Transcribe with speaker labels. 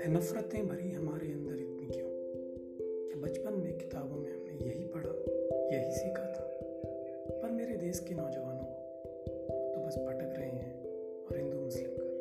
Speaker 1: है। नफरतें भरी हमारे अंदर इतनी क्यों? कि बचपन में किताबों में हमने यही पढ़ा, यही सीखा था। पर मेरे देश के नौजवानों को तो बस भटक रहे हैं और हिंदू, मुस्लिम कर रहे हैं।